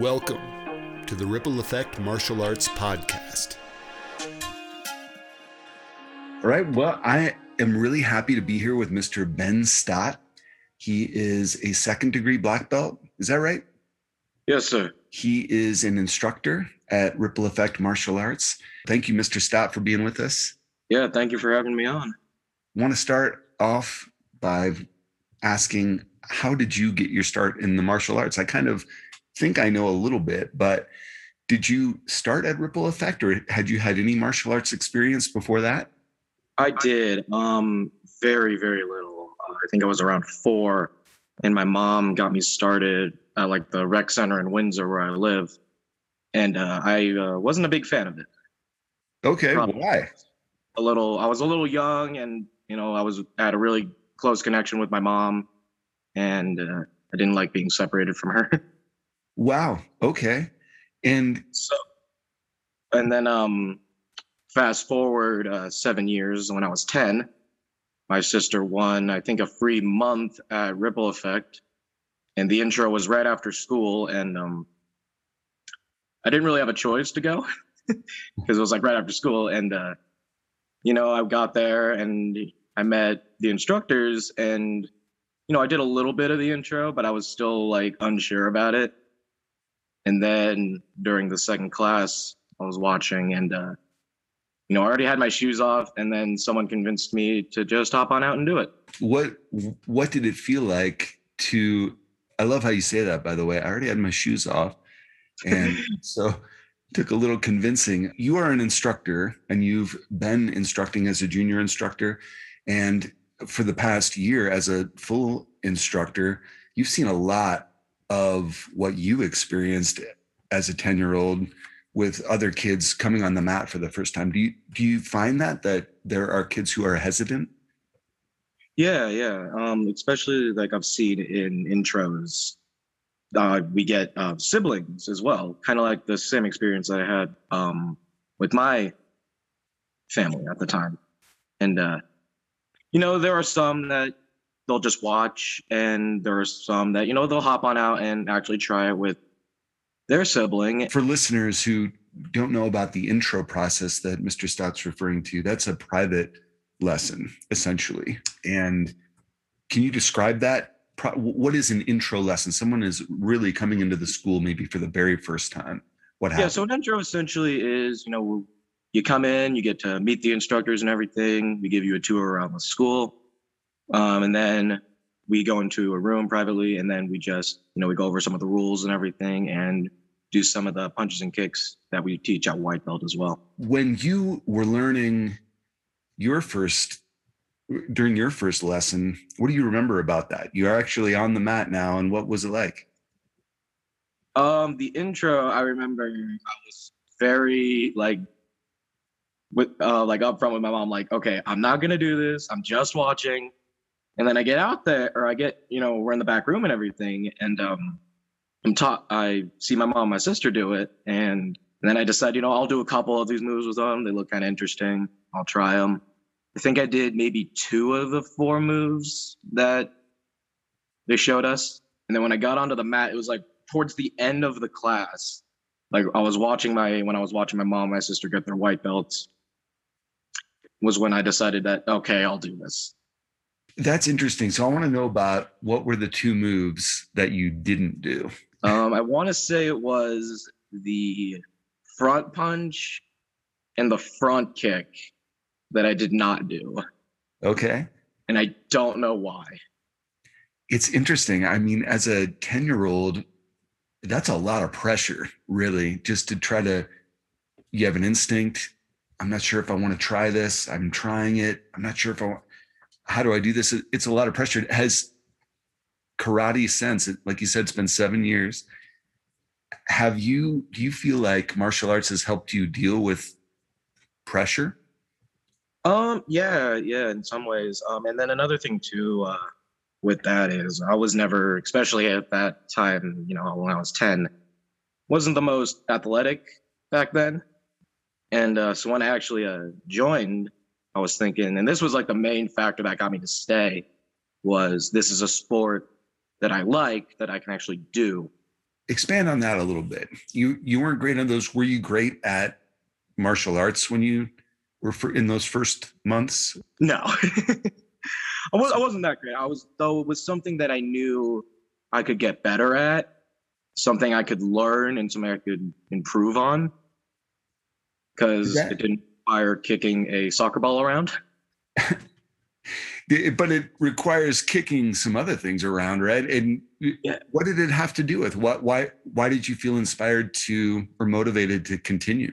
Welcome to the Ripple Effect Martial Arts Podcast. All right. Well, I am really happy to be here with Mr. Ben Stott. He is a second degree black belt. Is that right? Yes, sir. He is an instructor at Ripple Effect Martial Arts. Thank you, Mr. Stott, for being with us. Yeah, thank you for having me on. I want to start off by asking how did you get your start in the martial arts? I kind of think I know a little bit, but did you start at Ripple Effect or had you had any martial arts experience before that? I did. Um, very, very little. Uh, I think I was around four, and my mom got me started at like the rec center in Windsor where I live, and uh, I uh, wasn't a big fan of it. Okay, Probably. why? A little. I was a little young, and you know, I was had a really close connection with my mom, and uh, I didn't like being separated from her. Wow. Okay. And So, and then um, fast forward uh, seven years when I was 10, my sister won, I think, a free month at Ripple Effect. And the intro was right after school. And um, I didn't really have a choice to go because it was like right after school. And, uh, you know, I got there and I met the instructors and, you know, I did a little bit of the intro, but I was still like unsure about it. And then during the second class, I was watching and, uh, you know, I already had my shoes off, and then someone convinced me to just hop on out and do it. what what did it feel like to I love how you say that by the way. I already had my shoes off. And so took a little convincing. You are an instructor and you've been instructing as a junior instructor and for the past year as a full instructor, you've seen a lot of what you experienced as a 10-year-old with other kids coming on the mat for the first time. Do you do you find that that there are kids who are hesitant? Yeah, yeah. Um, especially like I've seen in intros, uh, we get uh, siblings as well, kind of like the same experience I had um, with my family at the time. And uh, you know, there are some that they'll just watch, and there are some that you know they'll hop on out and actually try it with their sibling. For listeners who don't know about the intro process that Mr. Stott's referring to, that's a private lesson essentially. And can you describe that? What is an intro lesson? Someone is really coming into the school maybe for the very first time. What happens? Yeah, so an intro essentially is, you know, you come in, you get to meet the instructors and everything. We give you a tour around the school. Um, and then we go into a room privately and then we just, you know, we go over some of the rules and everything and do some of the punches and kicks that we teach at white belt as well. when you were learning your first during your first lesson, what do you remember about that? You're actually on the mat now, and what was it like? Um, the intro, I remember I was very like with uh like up front with my mom, like, okay, I'm not gonna do this. I'm just watching. And then I get out there, or I get, you know, we're in the back room and everything, and um I'm taught I see my mom and my sister do it, and then I decide, you know, I'll do a couple of these moves with them. They look kind of interesting. I'll try them. I think I did maybe two of the four moves that they showed us. And then when I got onto the mat, it was like towards the end of the class. Like I was watching my when I was watching my mom and my sister get their white belts was when I decided that okay, I'll do this. That's interesting. So I want to know about what were the two moves that you didn't do. Um, I want to say it was the front punch and the front kick that I did not do, Okay. and I don't know why. It's interesting. I mean, as a 10 year old, that's a lot of pressure, really, just to try to, you have an instinct. I'm not sure if I want to try this. I'm trying it. I'm not sure if I want, how do I do this? It's a lot of pressure. It has karate sense. Like you said, it's been seven years. Have you, do you feel like martial arts has helped you deal with pressure? Um, yeah, yeah, in some ways. Um, and then another thing too, uh, with that is I was never, especially at that time, you know, when I was 10, wasn't the most athletic back then. And uh, so when I actually uh, joined, I was thinking, and this was like the main factor that got me to stay, was this is a sport that I like that I can actually do. expand on that a little bit. You you weren't great on those. Were you great at martial arts when you were for, in those first months? No, I was I wasn't that great. I was though it was something that I knew I could get better at, something I could learn, and something I could improve on. Because it didn't require kicking a soccer ball around. But it requires kicking some other things around, right? And Yeah. what did it have to do with what? Why? Why did you feel inspired to or motivated to continue?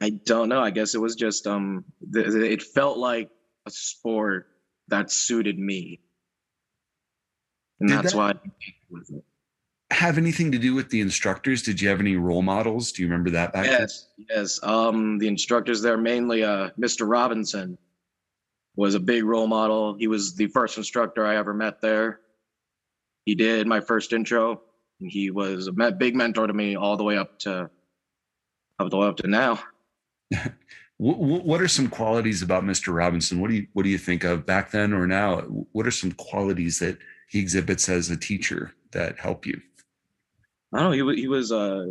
I don't know. I guess it was just um, th- it felt like a sport that suited me, and Did that's that- why. I with it. Have anything to do with the instructors? Did you have any role models? Do you remember that back then? Yes, yes. Um, the instructors there, mainly uh, Mr. Robinson, was a big role model. He was the first instructor I ever met there. He did my first intro, and he was a big mentor to me all the way up to up the way up to now. What, what are some qualities about Mr. Robinson? What do you what do you think of back then or now? What are some qualities that he exhibits as a teacher that help you? I don't know. He he was uh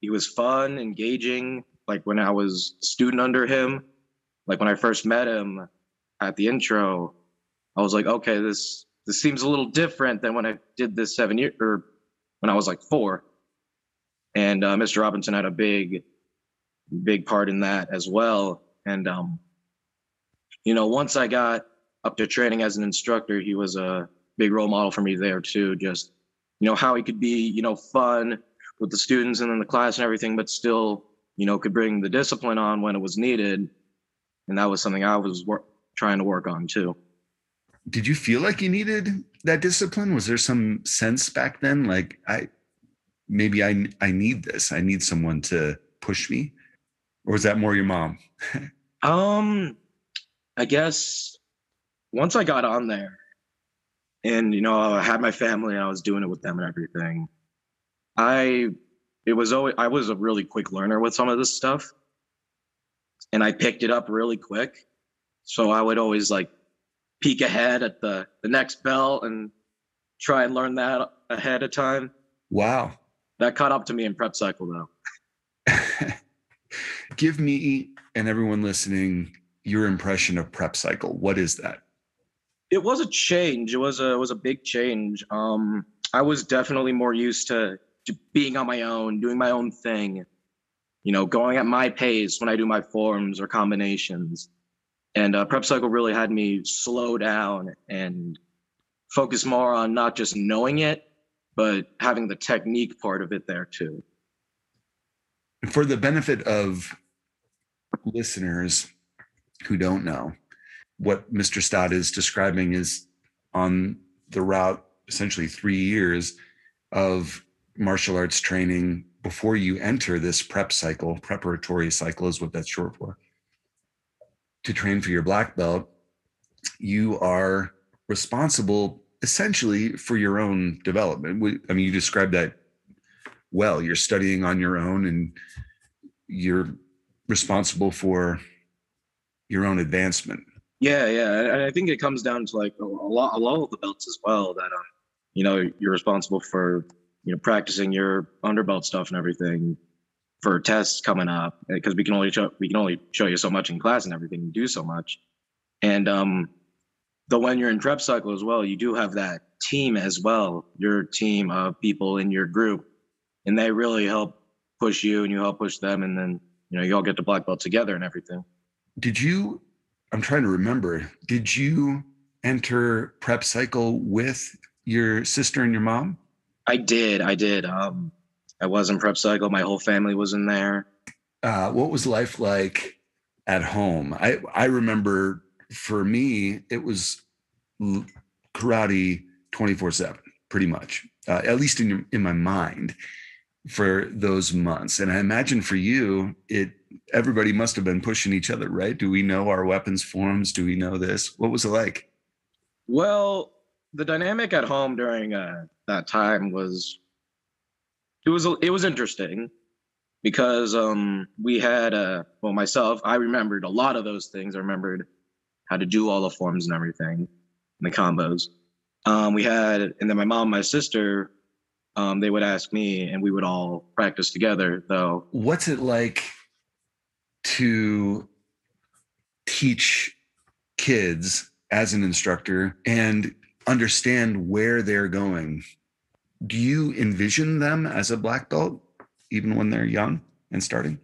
he was fun, engaging. Like when I was student under him, like when I first met him at the intro, I was like, okay, this this seems a little different than when I did this seven year or when I was like four. And uh, Mr. Robinson had a big, big part in that as well. And um, you know, once I got up to training as an instructor, he was a big role model for me there too. Just you know how he could be you know fun with the students and in the class and everything but still you know could bring the discipline on when it was needed and that was something i was wor- trying to work on too Did you feel like you needed that discipline? Was there some sense back then like I maybe I I need this. I need someone to push me? Or was that more your mom? um i guess once i got on there and you know i had my family and i was doing it with them and everything i it was always i was a really quick learner with some of this stuff and i picked it up really quick so i would always like peek ahead at the the next bell and try and learn that ahead of time Wow. that caught up to me in prep cycle though Give me and everyone listening your impression of prep cycle. What is that? It was a change. It was a it was a big change. Um, I was definitely more used to, to being on my own, doing my own thing. You know, going at my pace when I do my forms or combinations. And uh, prep cycle really had me slow down and focus more on not just knowing it, but having the technique part of it there too. For the benefit of listeners who don't know, what Mr. Stott is describing is on the route, essentially three years of martial arts training before you enter this prep cycle. Preparatory cycle is what that's short for. To train for your black belt, you are responsible essentially for your own development. I mean, you described that well. You're studying on your own and you're responsible for your own advancement. Yeah, yeah, and I think it comes down to like a, lot, a lot of the belts as well. That um, you know, you're responsible for you know practicing your underbelt stuff and everything for tests coming up because we can only show we can only show you so much in class and everything, and do so much. And um, though when you're in prep cycle as well, you do have that team as well, your team of people in your group, and they really help push you, and you help push them, and then you know you all get to black belt together and everything. Did you, I'm trying to remember, did you enter prep cycle with your sister and your mom? I did. I did. Um, I was in prep cycle. My whole family was in there. Uh, what was life like at home? I, I remember for me, it was karate 24 seven, pretty much, uh, at least in, in my mind for those months. And I imagine for you, it, everybody must have been pushing each other, right? Do we know our weapons forms? Do we know this? What was it like? Well, the dynamic at home during uh, that time was it was it was interesting because um, we had uh, well myself I remembered a lot of those things. I remembered how to do all the forms and everything, and the combos. Um, we had and then my mom, and my sister um, they would ask me, and we would all practice together. Though, What's it like to teach kids as an instructor and understand where they're going? Do you envision them as a black belt even when they're young and starting?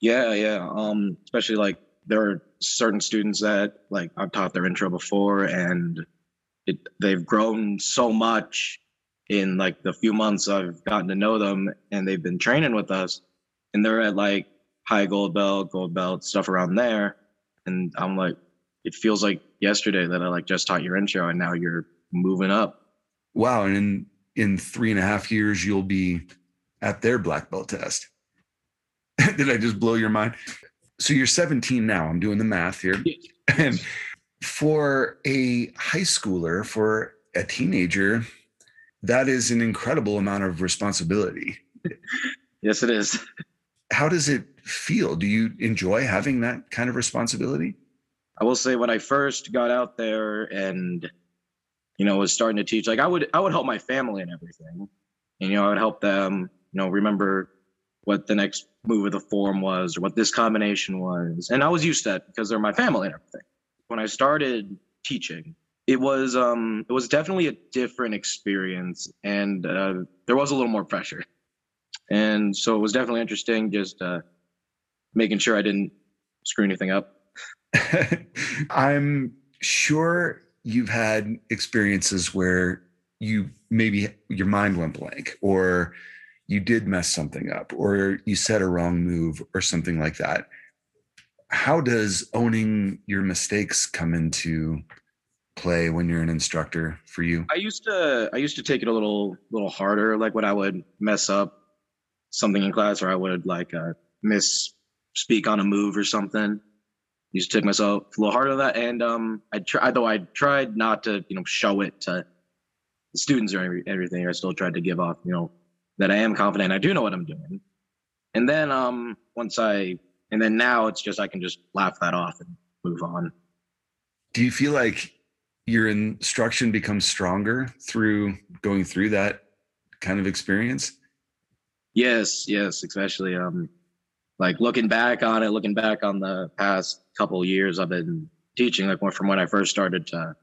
yeah, yeah. Um, especially like there are certain students that like I've taught their intro before, and it they've grown so much in like the few months I've gotten to know them, and they've been training with us, and they're at like high gold belt, gold belt stuff around there, and I'm like, it feels like yesterday that I like just taught your intro, and now you're moving up. Wow. And in, in three and a half years, you'll be at their black belt test. Did I just blow your mind? So you're 17 now. I'm doing the math here. And for a high schooler, for a teenager, that is an incredible amount of responsibility. Yes, it is. How does it feel? Do you enjoy having that kind of responsibility? I will say when I first got out there and you know was starting to teach, like I would I would help my family and everything. And you know, I would help them, you know, remember what the next move of the form was or what this combination was. And I was used to that because they're my family and everything. When I started teaching, it was um it was definitely a different experience and uh, there was a little more pressure. And so it was definitely interesting just uh making sure I didn't screw anything up. I'm sure you've had experiences where you maybe your mind went blank or you did mess something up or you said a wrong move or something like that. How does owning your mistakes come into play when you're an instructor for you? I used to I used to take it a little little harder, like when I would mess up something in class or I would like uh, miss speak on a move or something. Used to take myself a little harder on that, and um, I tried though I tried not to you know show it to the students or every, everything. I still tried to give off you know that I am confident. I do know what I'm doing, and then um once I and then now it's just I can just laugh that off and move on. Do you feel like your instruction becomes stronger through going through that kind of experience? Yes, yes, especially um like looking back on it, looking back on the past couple years I've been teaching, like from when I first started to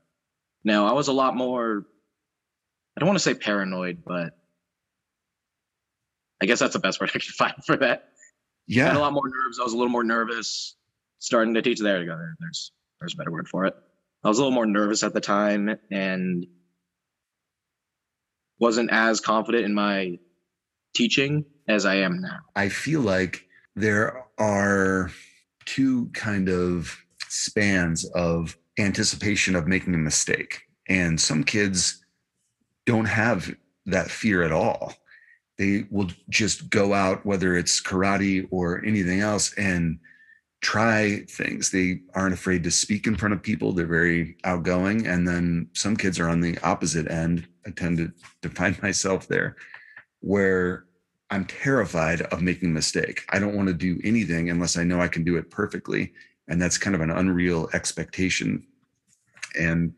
now, I was a lot more I don't want to say paranoid, but I guess that's the best word I can find for that. I had a lot more nerves. I was a little more nervous starting to teach. There you go. There- There's there's a better word for it. I was a little more nervous at the time and wasn't as confident in my teaching as I am now. I feel like there are two kind of spans of anticipation of making a mistake. And some kids don't have that fear at all. They will just go out, whether it's karate or anything else, and try things. They aren't afraid to speak in front of people. They're very outgoing. And then some kids are on the opposite end. I tend to, to find myself there where I'm terrified of making a mistake. I don't want to do anything unless I know I can do it perfectly. And that's kind of an unreal expectation. And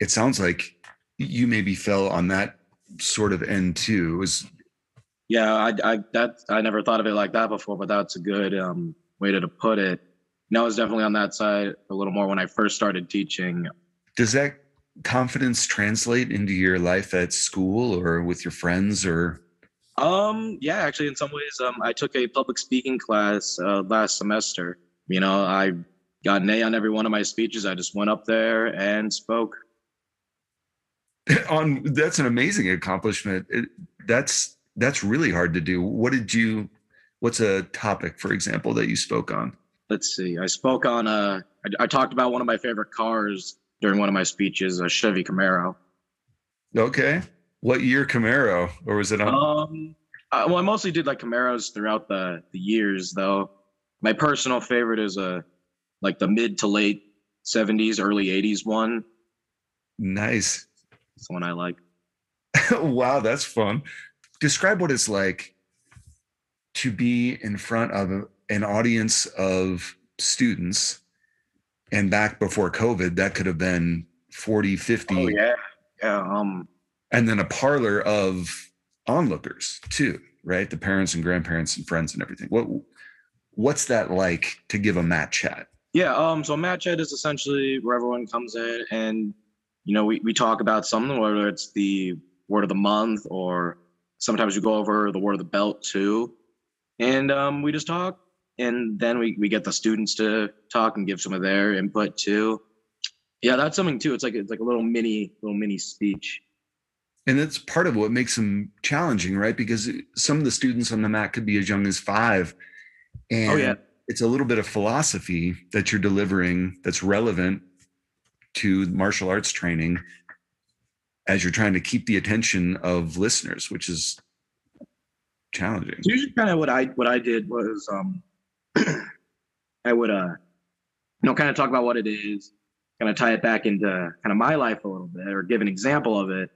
it sounds like you maybe fell on that sort of end too. It was Yeah, I, I that I never thought of it like that before, but that's a good um, way to, to put it. No, I was definitely on that side a little more when I first started teaching. does that confidence translate into your life at school or with your friends or Um, yeah, actually, in some ways, um, I took a public speaking class uh, last semester. You know, I got an A on every one of my speeches. I just went up there and spoke. on that's an amazing accomplishment. It, that's that's really hard to do. What did you what's a topic for example that you spoke on? Let's see. I spoke on uh, I, I talked about one of my favorite cars during one of my speeches, a Chevy Camaro. Okay. What year Camaro or was it on Um, I, well, I mostly did like Camaros throughout the the years, though. My personal favorite is a like the mid to late '70s, early '80s one. nice. It's the one I like. wow, that's fun. Describe what it's like to be in front of an audience of students. And back before COVID, that could have been 40, 50, Oh yeah, yeah. Um, and then a parlor of onlookers too, right? The parents and grandparents and friends and everything. What what's that like to give a mat chat? Yeah, um, so mat chat is essentially where everyone comes in and you know we, we talk about something, whether it's the word of the month or sometimes we go over the word of the belt too. And um, we just talk and then we, we get the students to talk and give some of their input too. Yeah, that's something too. It's like it's like a little mini little mini speech. And that's part of what makes them challenging, right? Because some of the students on the mat could be as young as five. And oh, yeah. it's a little bit of philosophy that you're delivering that's relevant to martial arts training as you're trying to keep the attention of listeners, which is challenging. Usually kind of what I what I did was um I would uh you know kind of talk about what it is, kind of tie it back into kind of my life a little bit or give an example of it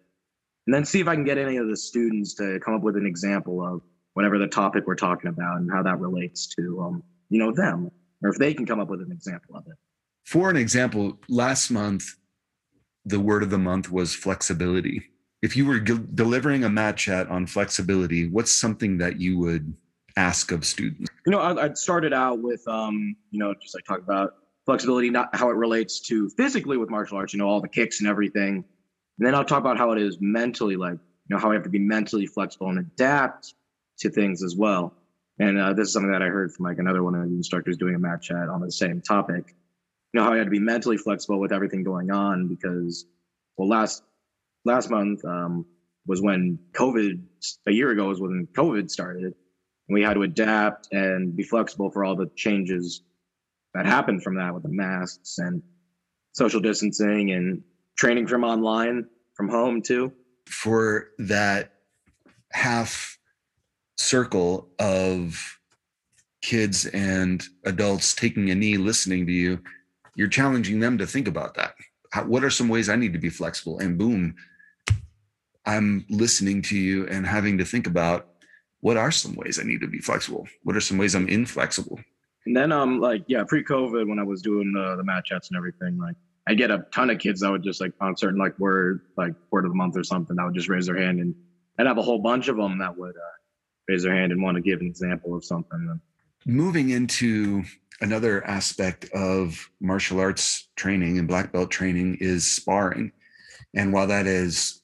and then see if I can get any of the students to come up with an example of whatever the topic we're talking about and how that relates to um, you know them or if they can come up with an example of it. For an example, last month the word of the month was flexibility. If you were g- delivering a mat chat on flexibility, what's something that you would ask of students? You know, I, I started out with um, you know, just like talk about flexibility, not how it relates to physically with martial arts, you know, all the kicks and everything and then I'll talk about how it is mentally, like, you know, how I have to be mentally flexible and adapt to things as well. And uh, this is something that I heard from like another one of the instructors doing a mat chat on the same topic. You know, how I had to be mentally flexible with everything going on because, well, last last month um, was when COVID, a year ago was when COVID started. And we had to adapt and be flexible for all the changes that happened from that with the masks and social distancing and training from online from home too? For that half circle of kids and adults taking a knee listening to you you're challenging them to think about that. How, what are some ways i need to be flexible? And boom i'm listening to you and having to think about what are some ways i need to be flexible? What are some ways i'm inflexible? And then um like yeah pre-covid when i was doing uh, the mat chats and everything like I get a ton of kids that would just like on certain like word like word of the month or something that would just raise their hand and I'd have a whole bunch of them that would uh, raise their hand and want to give an example of something. Moving into another aspect of martial arts training and black belt training is sparring. And while that has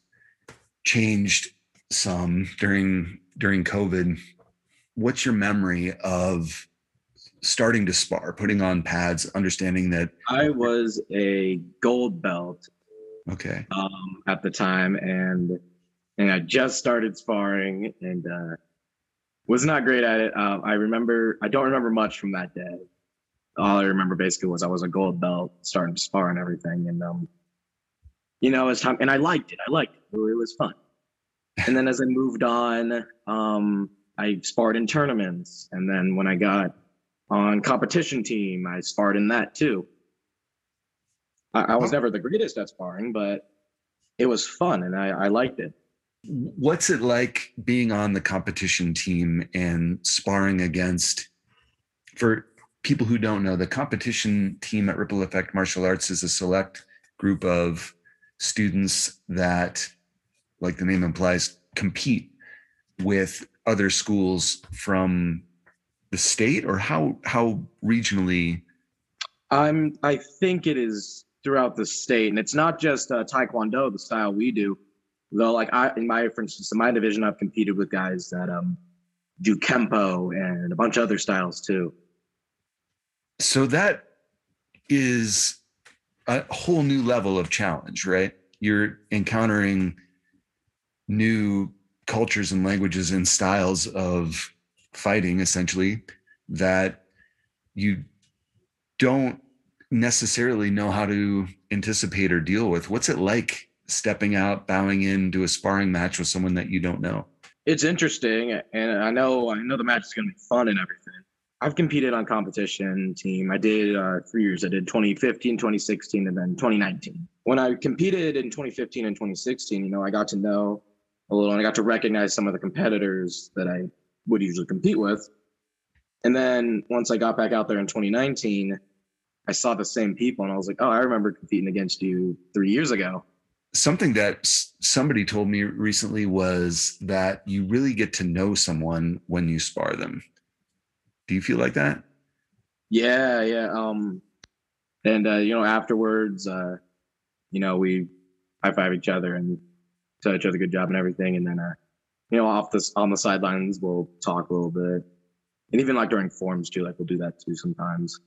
changed some during during COVID, what's your memory of starting to spar, putting on pads, understanding that I was a gold belt. Okay. Um, at the time, and and I just started sparring and uh, was not great at it. Um, I remember I don't remember much from that day. All I remember basically was I was a gold belt, starting to spar and everything, and um, you know, as time and I liked it. I liked it. It was fun. And then as I moved on, um, I sparred in tournaments, and then when I got on competition team. I sparred in that too. I, I was never the greatest at sparring, but it was fun and I, I liked it. What's it like being on the competition team and sparring against? For people who don't know, the competition team at Ripple Effect Martial Arts is a select group of students that, like the name implies, compete with other schools from the state or how how regionally? I'm i think it is throughout the state and it's not just uh, taekwondo the style we do. Though like i in my for instance in my division i've competed with guys that um do kempo and a bunch of other styles too. So that is a whole new level of challenge right? You're encountering new cultures and languages and styles of fighting essentially that you don't necessarily know how to anticipate or deal with. What's it like stepping out, bowing into a sparring match with someone that you don't know? It's interesting, and I know I know the match is going to be fun and everything. I've competed on competition team. I did uh, three years. I did 2015, 2016, and then 2019. When I competed in 2015 and 2016, you know, I got to know a little, and I got to recognize some of the competitors that I would usually compete with. And then once I got back out there in 2019, I saw the same people and I was like, oh, I remember competing against you three years ago. something that s- somebody told me recently was that you really get to know someone when you spar them. Do you feel like that? Yeah, yeah. Um, and uh, you know, afterwards, uh, you know, we high five each other and tell each other good job and everything, and then uh, you know, off this on the sidelines, we'll talk a little bit, and even like during forms too, like we'll do that too sometimes.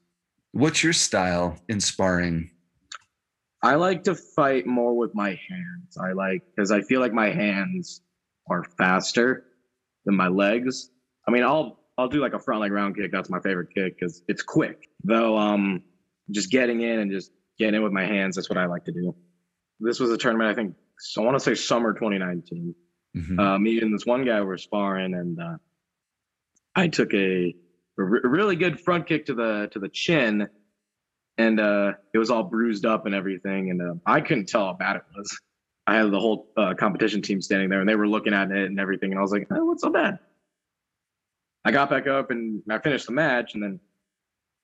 What's your style in sparring? I like to fight more with my hands. I like because I feel like my hands are faster than my legs. I mean, I'll I'll do like a front leg round kick. That's my favorite kick because it's quick. Though, um, just getting in and just getting in with my hands. That's what I like to do. This was a tournament. I think so I want to say summer 2019. Mhm. Uh, me and this one guy were sparring, and uh, I took a, a re- really good front kick to the to the chin, and uh, it was all bruised up and everything. And uh, I couldn't tell how bad it was. I had the whole uh, competition team standing there, and they were looking at it and everything. And I was like, oh, "What's so bad?" I got back up and I finished the match, and then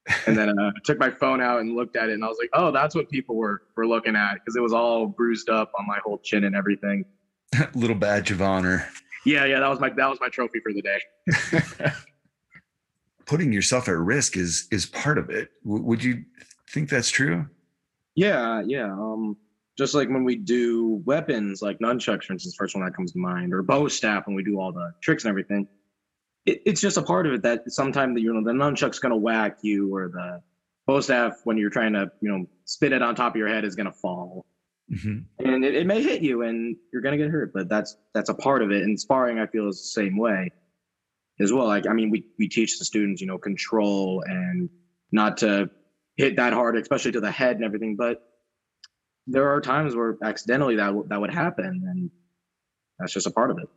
and then uh, I took my phone out and looked at it, and I was like, "Oh, that's what people were were looking at because it was all bruised up on my whole chin and everything." Little badge of honor. Yeah, yeah, that was my that was my trophy for the day. Putting yourself at risk is is part of it. W- would you think that's true? Yeah, yeah. Um, just like when we do weapons, like nunchucks, for instance, first one that comes to mind, or bow staff, when we do all the tricks and everything. It, it's just a part of it that sometimes you know the nunchuck's gonna whack you, or the bow staff when you're trying to you know spin it on top of your head is gonna fall, Mhm. and it, it may hit you, and you're gonna get hurt. But that's that's a part of it. And sparring, I feel, is the same way as well. Like I mean, we we teach the students, you know, control and not to hit that hard, especially to the head and everything. But there are times where accidentally that w- that would happen, and that's just a part of it.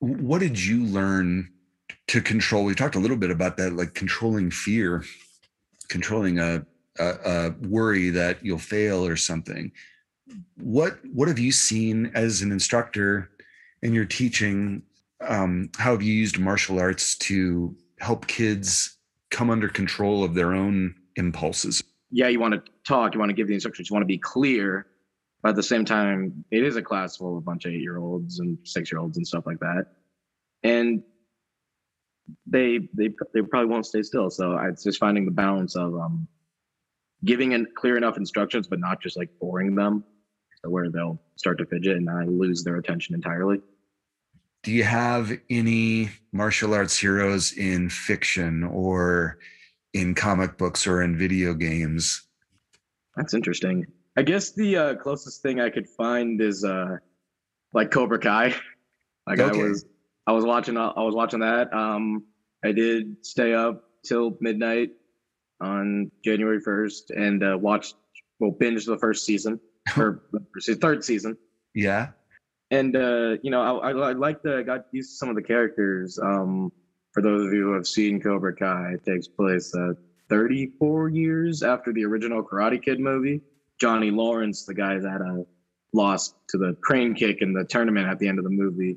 What did you learn to control? We talked a little bit about that, like controlling fear, controlling a, a, a worry that you'll fail or something. What what have you seen as an instructor in your teaching? Um, how have you used martial arts to help kids come under control of their own impulses? Yeah, you want to talk, you want to give the instructions, you want to be clear, but at the same time, it is a class full of a bunch of eight year olds and six year olds and stuff like that, and they they they probably won't stay still. So it's just finding the balance of um, giving in clear enough instructions, but not just like boring them, where they'll start to fidget and I lose their attention entirely. do you have any martial arts heroes in fiction or in comic books or in video games That's interesting. I guess the uh, closest thing I could find is uh, like Cobra Kai. Like Okay. I was, I was watching, I was watching that. Um, I did stay up till midnight on January first and uh, watched, well, binge the first season or third season. yeah And uh, you know, I, I, I like the got used to some of the characters. Um, for those of you who have seen Cobra Kai, it takes place uh, 34 years after the original Karate Kid movie. Johnny Lawrence, the guy that uh, lost to the crane kick in the tournament at the end of the movie,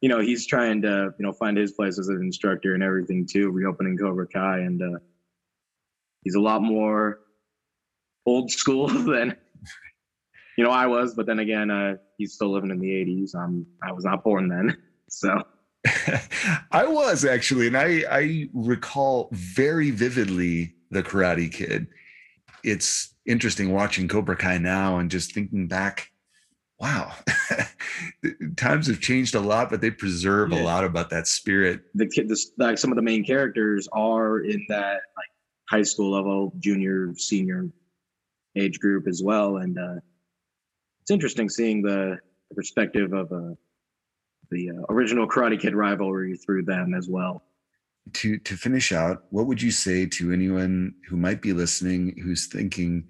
you know, he's trying to you know find his place as an instructor and everything too, reopening Cobra Kai, and uh, he's a lot more old school than you know I was. But then again, uh, he's still living in the 80s. Um, I was not born then, so. i was actually and i i recall very vividly the karate kid it's interesting watching cobra kai now and just thinking back wow times have changed a lot but they preserve a lot about that spirit the kid this like some of the main characters are in that like high school level junior senior age group as well and uh it's interesting seeing the, perspective of uh the uh, original karate kid rivalry through them as well. To to finish out what would you say to anyone who might be listening who's thinking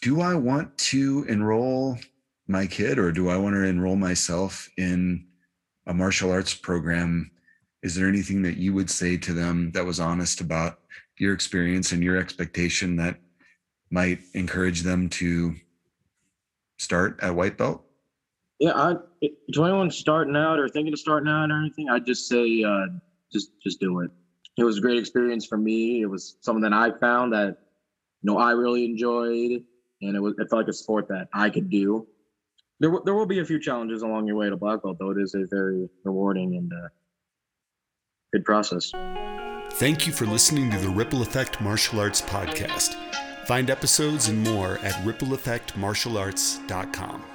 do i want to enroll my kid or do i want to enroll myself in a martial arts program? Is there anything that you would say to them that was honest about your experience and your expectation that might encourage them to start at white belt? Yeah i to anyone starting out or thinking of starting out or anything? I'd just say uh just just do it. It was a great experience for me. It was something that i found that you know i really enjoyed and it was it felt like a sport that i could do. There w- there will be a few challenges along your way to black belt, though. It is a very rewarding and uh, good process. Thank you for listening to the Ripple Effect Martial Arts Podcast. Find episodes and more at rippleeffectmartialarts.com.